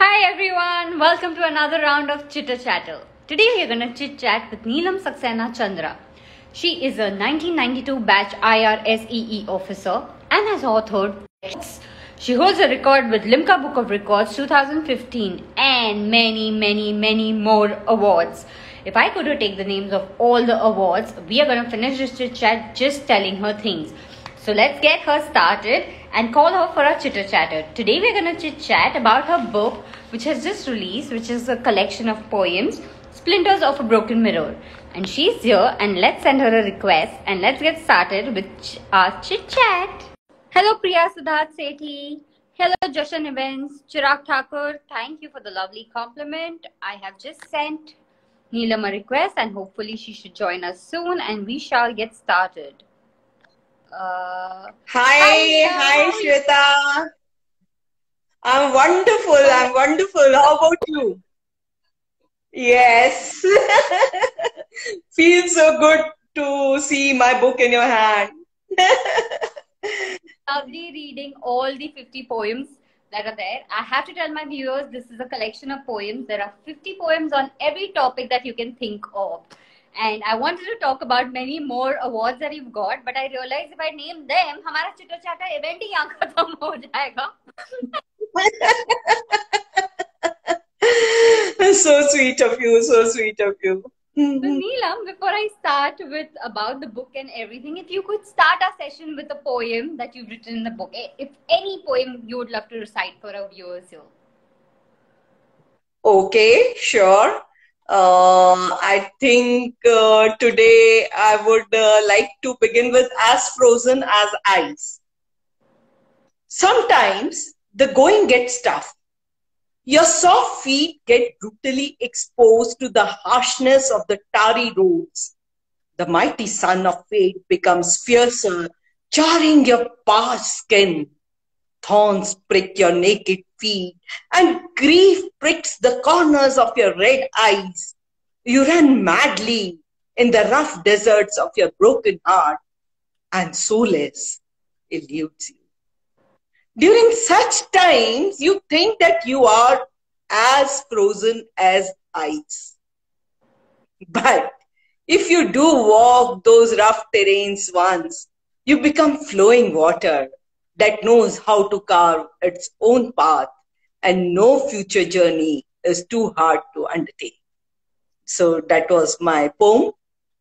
Hi everyone, welcome to another round of Chitter Chatter. Today we are going to chit chat with Neelam Saxena Chandra. She is a 1992 batch IRSEE officer and has authored books. She holds a record with Limca Book of Records 2015 and many, many, many more awards. If I could take the names of all the awards, we are going to finish this chit chat just telling her things. So let's get her started and call her for a chitter chatter. Today we're going to chit chat about her book, which has just released, which is a collection of poems, Splinters of a Broken Mirror. And she's here, and let's send her a request and let's get started with our chit chat. Hello, Priya Siddharth Sethi. Hello, Jashan Events. Chirag Thakur, thank you for the lovely compliment. I have just sent Neelam a request, and hopefully she should join us soon, and we shall get started. Uh, Hi, Hi, hi, how are you? Shweta. I'm wonderful. I'm wonderful. How about you? Yes. Feels so good to see my book in your hand. lovely reading all the 50 poems that are there. I have to tell my viewers this is a collection of poems. There are 50 poems on every topic that you can think of. And I wanted to talk about many more awards that you've got, but I realized if I name them, हमारा cheater चाटा event ही यहाँ खत्म हो जाएगा. So sweet of you. So sweet of you. So Neelam, before I start with about the book and everything, if you could start our session with a poem that you've written in the book, eh, if any poem you would love to recite for our viewers here. Okay, sure. Uh, I think uh, today I would uh, like to begin with As Frozen as Ice. Sometimes the going gets tough. Your soft feet get brutally exposed to the harshness of the tarry roads. The mighty sun of fate becomes fiercer, charring your parched skin. Thorns prick your naked feet, and grief pricks the corners of your red eyes. You run madly in the rough deserts of your broken heart, and solace eludes you. During such times, you think that you are as frozen as ice. But if you do walk those rough terrains once, you become flowing water that knows how to carve its own path, and no future journey is too hard to undertake. So that was my poem,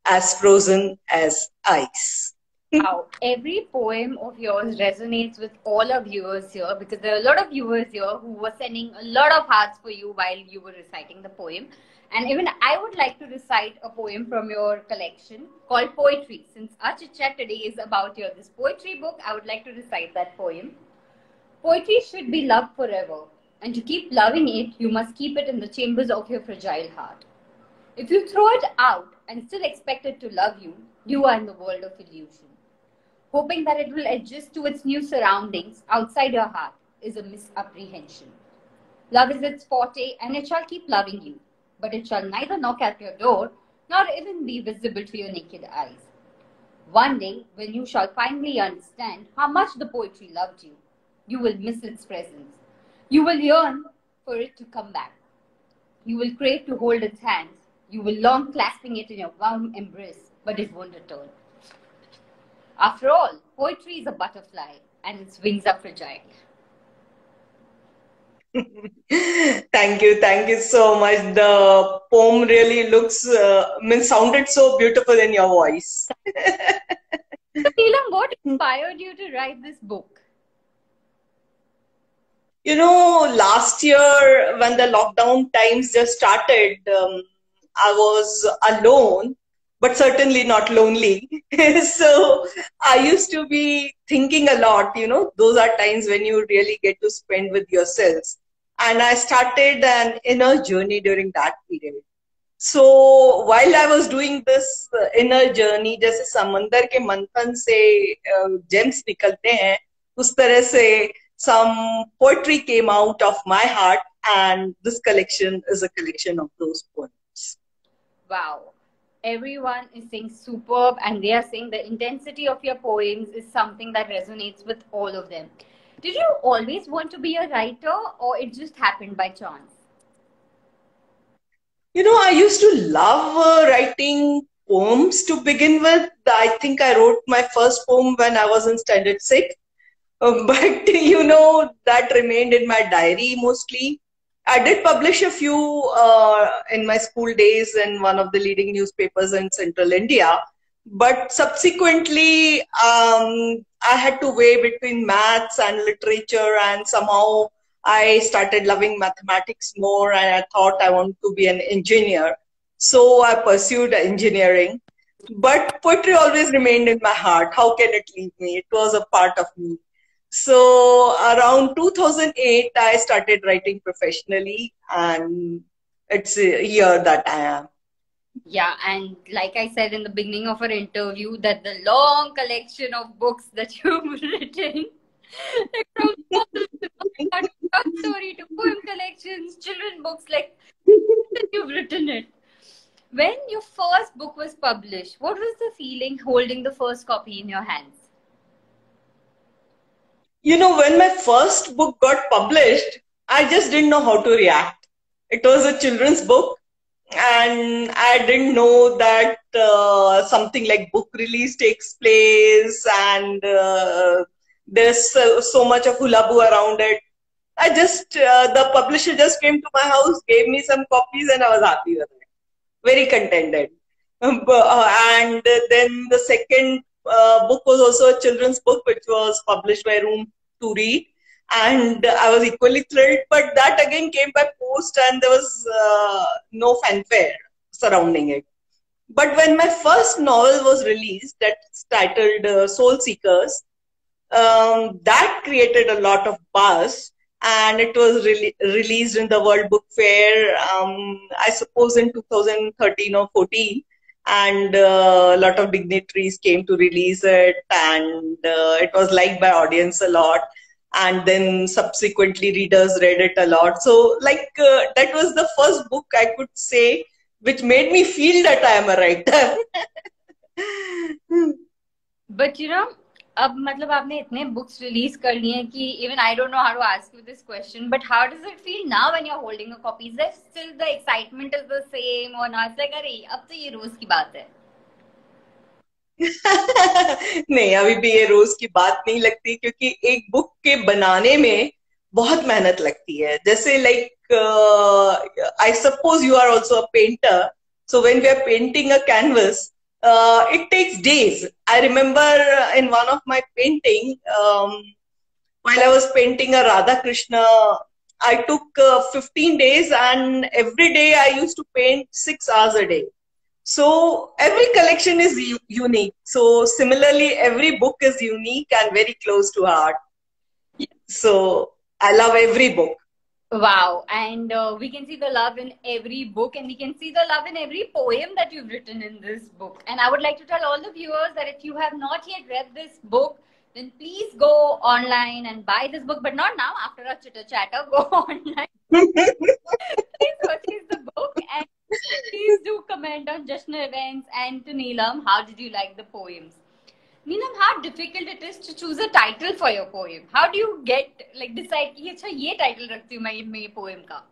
As Frozen as Ice. Wow, every poem of yours resonates with all our viewers here because there are a lot of viewers here who were sending a lot of hearts for you while you were reciting the poem. And even I would like to recite a poem from your collection called Poetry. Since our chit chat today is about your this poetry book, I would like to recite that poem. Poetry should be loved forever, and to keep loving it, you must keep it in the chambers of your fragile heart. If you throw it out and still expect it to love you, you are in the world of illusion. Hoping that it will adjust to its new surroundings outside your heart is a misapprehension. Love is its forte, and it shall keep loving you, but it shall neither knock at your door nor even be visible to your naked eyes. One day, when you shall finally understand how much the poetry loved you, you will miss its presence. You will yearn for it to come back. You will crave to hold its hands. You will long clasping it in your warm embrace, but it won't return. After all, poetry is a butterfly, and its wings are fragile. thank you, thank you so much. The poem really looks, uh, means sounded so beautiful in your voice. So Neelam, what inspired you to write this book? You know, last year when the lockdown times just started, um, I was alone, but certainly not lonely. so I used to be thinking a lot, you know, those are times when you really get to spend with yourselves And I started an inner journey during that period. So while I was doing this uh, inner journey, जैसे समंदर के मंथन से James निकलते हैं उस तरह से some poetry came out of my heart and this collection is a collection of those poems Wow. Everyone is saying superb, and they are saying the intensity of your poems is something that resonates with all of them. Did you always want to be a writer or it just happened by chance? You know, I used to love uh, writing poems to begin with. I think I wrote my first poem when I was in standard six. Uh, but, you know, that remained in my diary mostly. I did publish a few uh, in my school days in one of the leading newspapers in central India. But subsequently, um, I had to weigh between maths and literature, and somehow I started loving mathematics more, and I thought I want to be an engineer. So I pursued engineering. But poetry always remained in my heart. How can it leave me? It was a part of me. So around 2008, I started writing professionally, and it's a year that I am. Yeah, and like I said in the beginning of our interview, that the long collection of books that you've written, like from story to poem collections, children books, like you've written it. When your first book was published, what was the feeling holding the first copy in your hands? you know, when my first book got published, I just didn't know how to react. It was a children's book, and I didn't know that uh, something like book release takes place, and uh, there's so, so, much of hulabu around it. I just, uh, the publisher just came to my house, gave me some copies, and I was happy with it. Very contented. Um, uh, and then the second uh, book was also a children's book, which was published by Room to read and I was equally thrilled. But that again came by post, and there was uh, no fanfare surrounding it. But when my first novel was released, that's titled uh, Soul Seekers, um, that created a lot of buzz, and it was re- released in the World Book Fair. Um, I suppose in 2013 or 14 and uh, a lot of dignitaries came to release it and uh, it was liked by audience a lot and then subsequently readers read it a lot so like uh, that was the first book i could say which made me feel that i am a writer but you know अब मतलब आपने इतने books release कर लिए हैं कि even I don't know how to ask you this question but how does it feel now when you are holding a copy is still the excitement is the same और not like अरे अब तो ये रोज की बात है नहीं, अभी भी ये रोज की बात नहीं लगती क्योंकि एक बुक के बनाने में बहुत मेहनत लगती है। जैसे like I suppose you are also a painter so when we are painting a canvas it takes days I remember in one of my painting well I was painting a Radha Krishna I took fifteen days and every day I use to paint six hours a day So every collection is u- unique. So similarly, every book is unique and very close to heart. So I love every book. Wow. And uh, we can see the love in every book, and we can see the love in every poem that you've written in this book. And I would like to tell all the viewers that if you have not yet read this book, then please go online and buy this book, but not now after our chitter chatter. Go online. please purchase the book and comment on Jashna Events and to Neelam. How did you like the poems? Neelam, how difficult it is to choose a title for your poem. How do you get like decide कि अच्छा ये title रखती हूँ मैं ये poem का?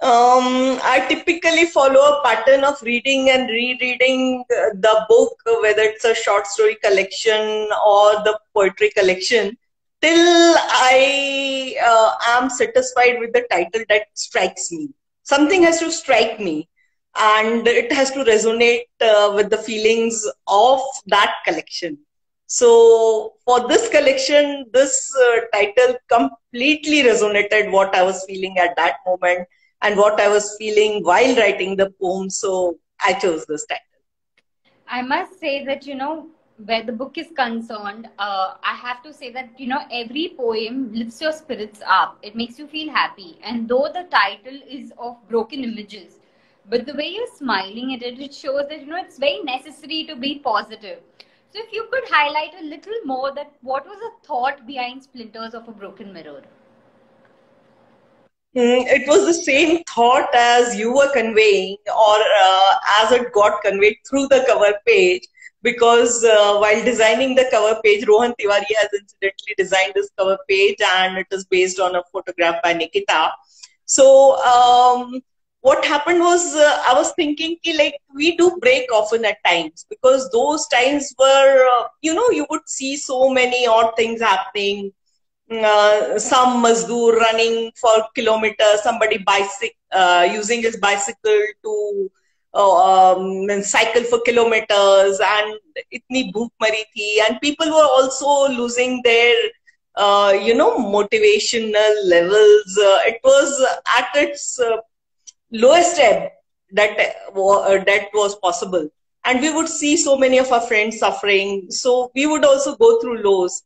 Um, I typically follow a pattern of reading and rereading the book, whether it's a short story collection or the poetry collection, till I uh, am satisfied with the title that strikes me. Something has to strike me and it has to resonate uh, with the feelings of that collection. So for this collection, this uh, title completely resonated what I was feeling at that moment and what I was feeling while writing the poem. So I chose this title. I must say that, you know, where the book is concerned, uh, I have to say that, you know, every poem lifts your spirits up. It makes you feel happy. And though the title is of broken images, but the way you're smiling at it, it shows that, you know, it's very necessary to be positive. So if you could highlight a little more that what was the thought behind Splinters of a Broken Mirror? Mm, it was the same thought as you were conveying, or uh, as it got conveyed through the cover page. Because uh, while designing the cover page, Rohan Tiwari has incidentally designed this cover page, and it is based on a photograph by Nikita. So, um, what happened was, uh, I was thinking, ki, like, we do break often at times because those times were, uh, you know, you would see so many odd things happening uh, some mazdoor running for kilometers, somebody bicycle uh, using his bicycle to uh, um, cycle for kilometers, and itni bhook mari thi, and people were also losing their uh, you know motivational levels. Uh, it was at its uh, lowest ebb that that was possible, and we would see so many of our friends suffering. So we would also go through lows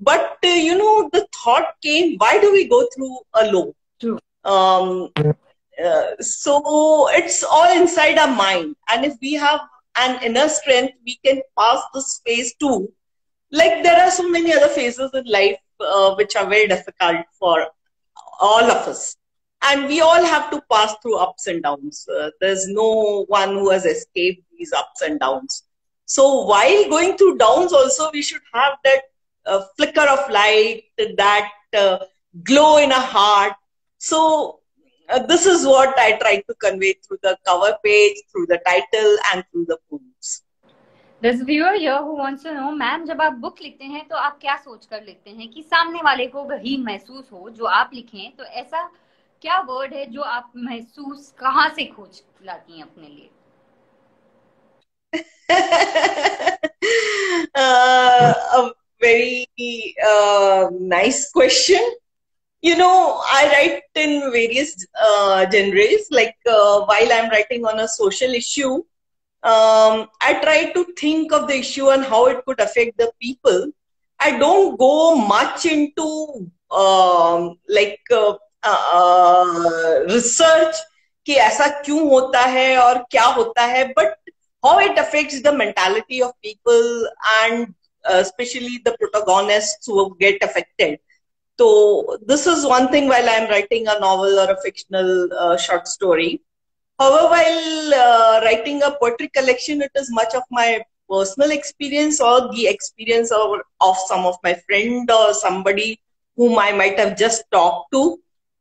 but uh, you know the thought came why do we go through a low True. Um, uh, so it's all inside our mind. And if we have an inner strength we can pass this phase too. Like there are so many other phases in life uh, which are very difficult for all of us. And we all have to pass through ups and downs. Uh, there's no one who has escaped these ups and downs. So while going through downs also we should have that a flicker of light, that uh, glow in a heart. So uh, this is what I try to convey through the cover page, through the title, and through the poems. A viewer here who wants to know, ma'am जब आप book लिखते हैं तो आप क्या सोच कर लिखते हैं कि सामने वाले को वही महसूस हो जो आप लिखें तो ऐसा क्या वर्ड है जो आप महसूस कहाँ से खोज लाती हैं अपने लिए uh, very uh, nice question. You know, I write in various uh, genres. Like uh, while I'm writing on a social issue, um, I try to think of the issue and how it could affect the people. I don't go much into um, like uh, uh, research कि ऐसा क्यों होता है और क्या होता है but how it affects the mentality of people and uh, especially the protagonists who get affected. So this is one thing while I'm writing a novel or a fictional uh, short story. However, while uh, writing a poetry collection, it is much of my personal experience or the experience of, of some of my friend or somebody whom I might have just talked to.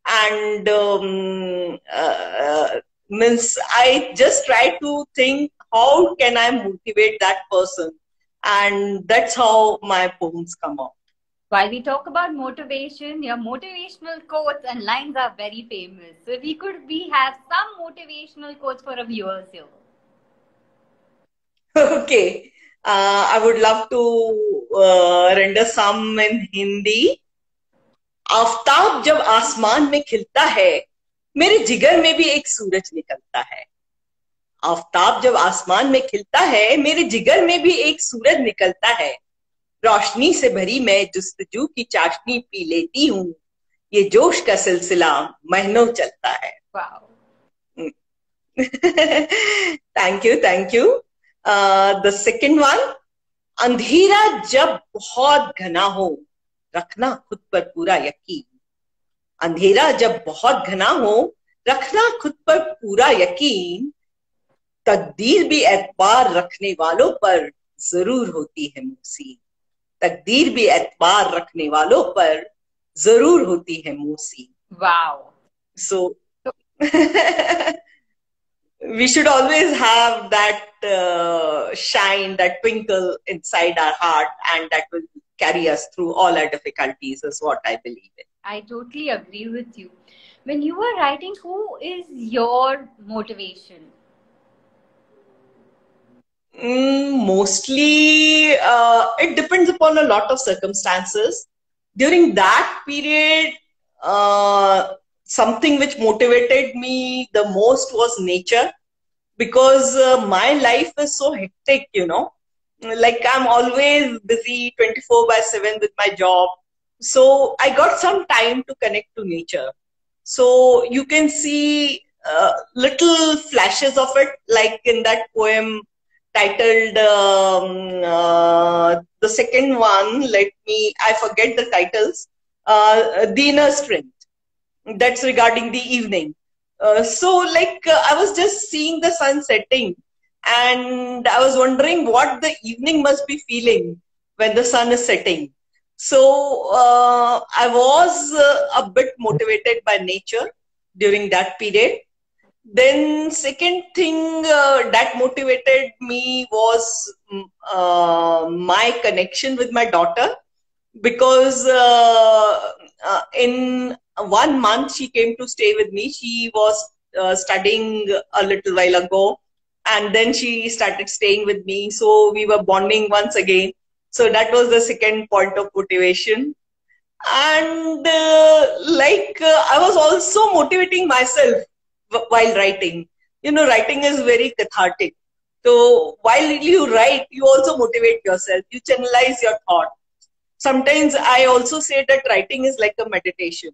And um, uh, means I just try to think how can I motivate that person and that's how my poems come out. While we talk about motivation, your motivational quotes and lines are very famous. So if we could we have some motivational quotes for our viewers here. Okay. Uh, I would love to uh, render some in Hindi. Aftab जब आसमान में खिलता है मेरे जिगर में भी एक सूरज निकलता है आफ्ताब जब आसमान में खिलता है मेरे जिगर में भी एक सूरज निकलता है रोशनी से भरी मैं जुस्तजू की चाशनी पी लेती हूँ। ये जोश का सिलसिला महीनों चलता है। Thank you thank you the second one अंधेरा जब बहुत घना हो रखना खुद पर पूरा यकीन। अंधेरा जब बहुत घना हो रखना खुद पर पूरा यकीन। तकदीर भी एतबार रखने वालों पर ज़रूर होती है मूसी तकदीर भी एतबार रखने वालों पर ज़रूर होती है मोसी। Wow. So we should always have that shine that twinkle inside our heart and that will carry us through all our difficulties is what I believe in I totally agree with you when you are writing who is your motivation Mm, mostly, uh, it depends upon a lot of circumstances. During that period, uh, something which motivated me the most was nature because uh, my life is so hectic, you know. Like I'm always busy 24 by 7 with my job. So I got some time to connect to nature. So you can see uh, little flashes of it, like in that poem, titled um, uh, the second one let me i forget the titles uh, the inner strength That's regarding the evening. Uh, so, like, uh, I was just seeing the sun setting, and I was wondering what the evening must be feeling when the sun is setting. So, uh, I was uh, a bit motivated by nature during that period. Then, second thing uh, that motivated me was mm, uh, my connection with my daughter because in one month she came to stay with me. She was uh, studying a little while ago and then she started staying with me. So we were bonding once again. So that was the second point of motivation. And uh, like uh, I was also motivating myself while writing. You know, writing is very cathartic. So while you write, you also motivate yourself. You channelize your thought. Sometimes I also say that writing is like a meditation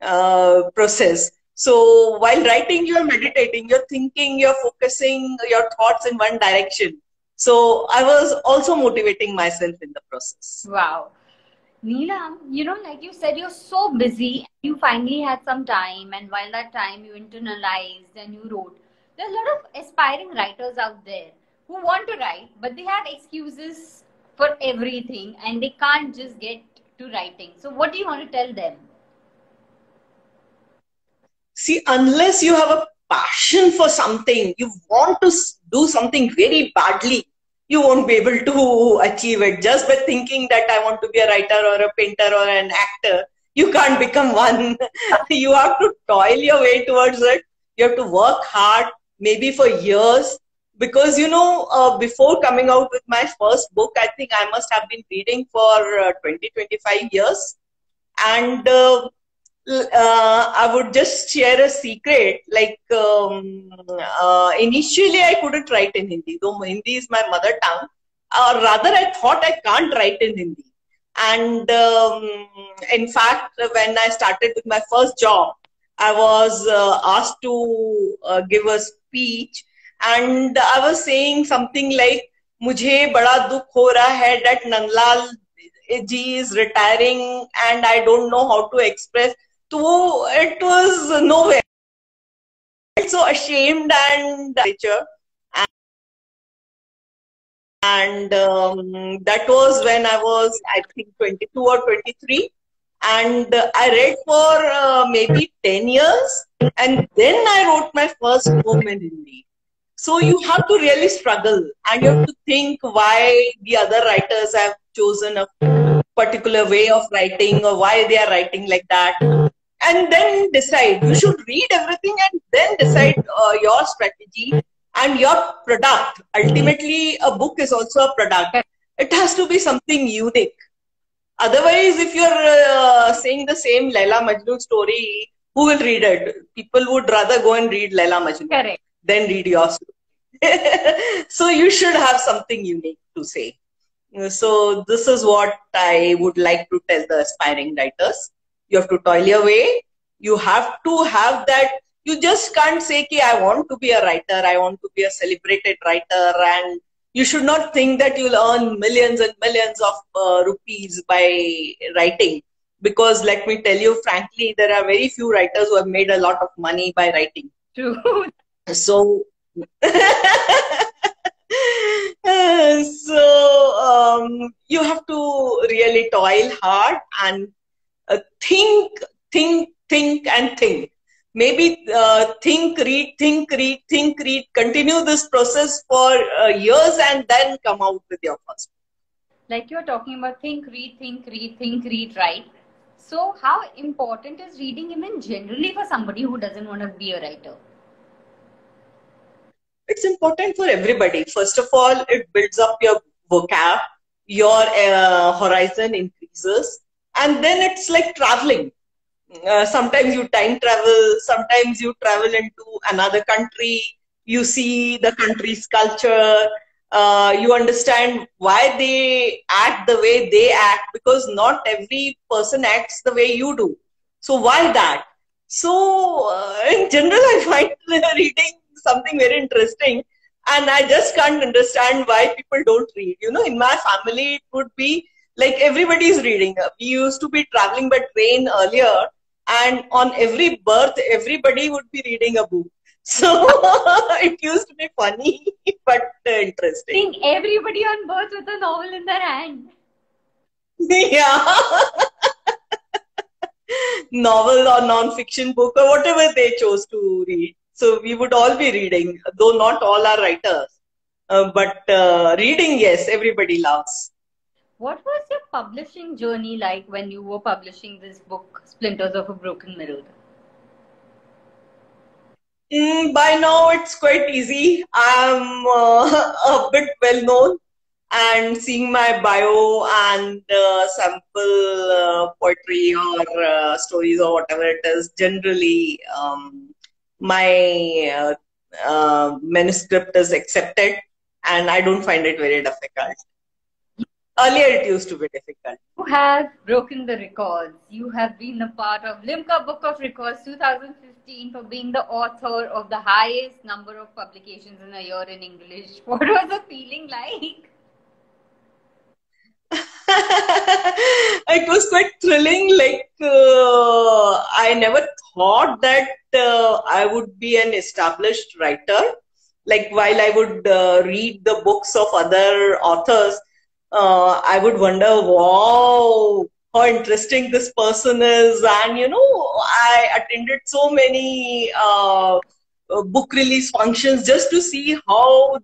uh, process. So while writing, you're meditating, you're thinking, you're focusing your thoughts in one direction. So I was also motivating myself in the process. Wow. Neelam, you know, like you said, you're so busy. You finally had some time, and while that time you internalized and you wrote. There are a lot of aspiring writers out there who want to write, but they have excuses for everything and they can't just get to writing. So, what do you want to tell them? see unless you have a passion for something you want to do something very badly you won't be able to achieve it. Just by thinking that i want to be a writer or a painter or an actor you can't become one. You have to toil your way towards it. You have to work hard maybe for years. Because you know uh, before coming out with my first book i think i must have been reading for uh, 20 25 years. And uh, uh, I would just share a secret. Like um, uh, initially, I couldn't write in Hindi, though Hindi is my mother tongue. Or rather, I thought I can't write in Hindi. And um, in fact, when I started with my first job, I was uh, asked to uh, give a speech, and I was saying something like, "Mujhe bada dukh ho raha hai that Nanlal ji is retiring, and I don't know how to express." So it was nowhere. I felt so ashamed and um, that was when I was, I think, 22 or 23. And I read for uh, maybe 10 years. And then I wrote my first poem in Hindi. So you have to really struggle and you have to think why the other writers have chosen a particular way of writing or why they are writing like that and then decide. You should read everything and then decide uh, your strategy and your product. Ultimately, a book is also a product. It has to be something unique. Otherwise, if you're uh, saying the same Laila Majnu story, who will read it? People would rather go and read Laila Majnu Correct. than read your story. so you should have something unique to say. So this is what I would like to tell the aspiring writers you have to toil your way. You have to have that. You just can't say okay, i want to be a writer. I want to be a celebrated writer. And you should not think that you'll earn millions and millions of uh, rupees by writing. Because let me tell you frankly there are very few writers who have made a lot of money by writing. True. So so um, you have to really toil hard and uh, think, think, think, and think. Maybe uh, think, read, think, read, think, read. Continue this process for uh, years and then come out with your first. Like you're talking about think, read, think, read, think, read, right? So, how important is reading even generally for somebody who doesn't want to be a writer? It's important for everybody. First of all, it builds up your vocab, your uh, horizon increases, and then it's like traveling. Uh, sometimes you time travel sometimes you travel into another country. You see the country's culture. Uh, you understand why they act the way they act because not every person acts the way you do. So why that? So uh, in general i find reading something very interesting and i just can't understand why people don't read. You know in my family it would be like everybody is reading. We used to be traveling by train earlier, and on every berth everybody would be reading a book. So it used to be funny but interesting. I think everybody on berth with a novel in their hand. yeah. Novel or non-fiction book or whatever they chose to read. So we would all be reading though not all are writers. Uh, but uh, reading yes everybody loves What was your publishing journey like when you were publishing this book, Splinters of a Broken Mirror? Mm, by now, it's quite easy. I'm uh, a bit well known, and seeing my bio and uh, sample uh, poetry or uh, stories or whatever it is, generally um, my uh, uh, manuscript is accepted, and I don't find it very difficult. Earlier, it used to be difficult. You have broken the records. You have been a part of Limca Book of Records 2015 for being the author of the highest number of publications in a year in English. What was the feeling like? it was quite thrilling. Like uh, I never thought that uh, I would be an established writer. Like while I would uh, read the books of other authors, uh, I would wonder, wow, how interesting this person is. And you know, I attended so many uh, uh, book release functions just to see how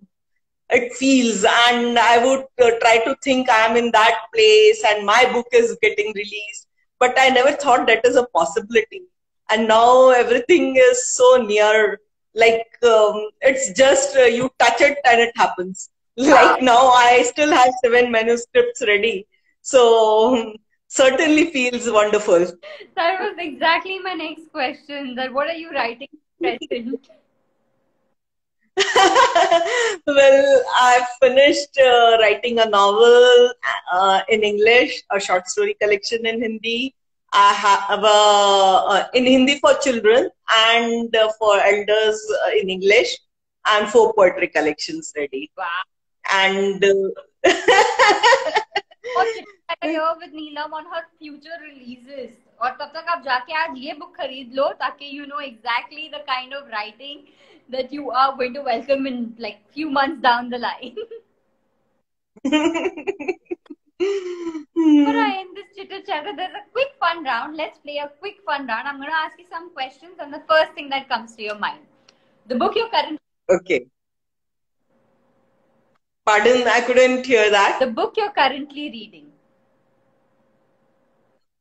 it feels. And i would uh, try to think i am in that place and my book is getting released. But i never thought that is a possibility. And now everything is so near. Like um, it's just uh, you touch it and it happens like now i still have seven manuscripts ready so certainly feels wonderful That was exactly my next question. That what are you writing present? well, I've finished uh, writing a novel uh, in English, a short story collection in Hindi. I have a, uh, in Hindi for children and uh, for elders uh, in English, and four poetry collections ready. Wow. And uh, और चिट्ठा here with Neelam on her future releases. और तब तक आप जाके आज ये book खरीद लो ताकि you know exactly the kind of writing that you are going to welcome in like few months down the line. But I in this chitter chatter, there's a quick fun round. Let's play a quick fun round. I'm going to ask you some questions, and the first thing that comes to your mind, the book you're currently, okay. Pardon, I couldn't hear that. the book you're currently reading.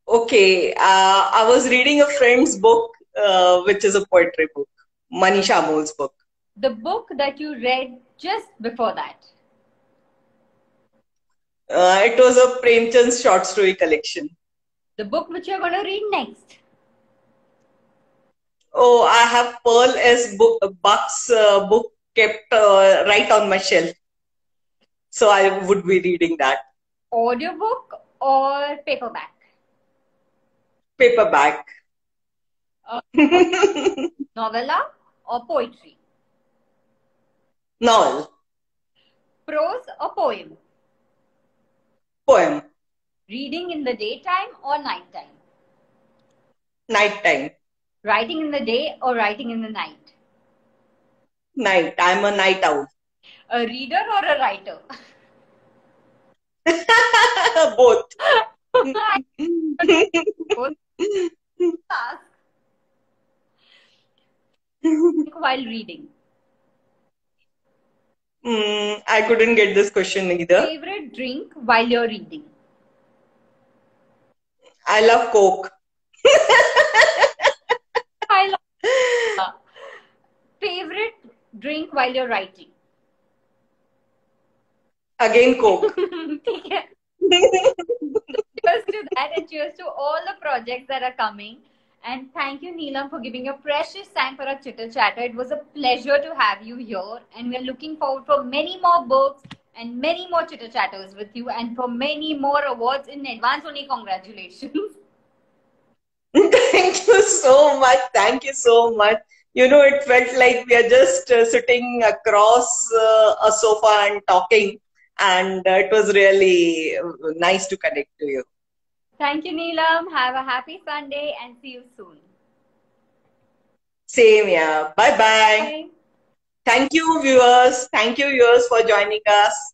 Okay, uh, I was reading a friend's book, uh, which is a poetry book, Manisha Amol's book. The book that you read just before that. Uh, it was a Premchand's short story collection. The book which you're going to read next. Oh, I have Pearl S. Book, Buck's uh, book kept uh, right on my shelf. So I would be reading that. Audiobook or paperback? Paperback. Uh, novella or poetry? Novel. Prose or poem? Poem. Reading in the daytime or nighttime? Nighttime. Writing in the day or writing in the night? Night. I'm a night owl. A reader or a writer? Both. Ask while reading. Mm, I couldn't get this question either. Favorite drink while you're reading? I love Coke. I love favorite drink while you're writing. Again, Coke. cheers to that and cheers to all the projects that are coming. And thank you, Neelam, for giving your precious time for our chitter chatter. It was a pleasure to have you here. And we're looking forward for many more books and many more chitter chatters with you and for many more awards in advance. Only congratulations. thank you so much. Thank you so much. You know, it felt like we are just uh, sitting across uh, a sofa and talking and uh, it was really nice to connect to you. Thank you, Neelam. Have a happy Sunday and see you soon. Same, yeah. Bye-bye. Bye. Thank you, viewers. Thank you, viewers, for joining us.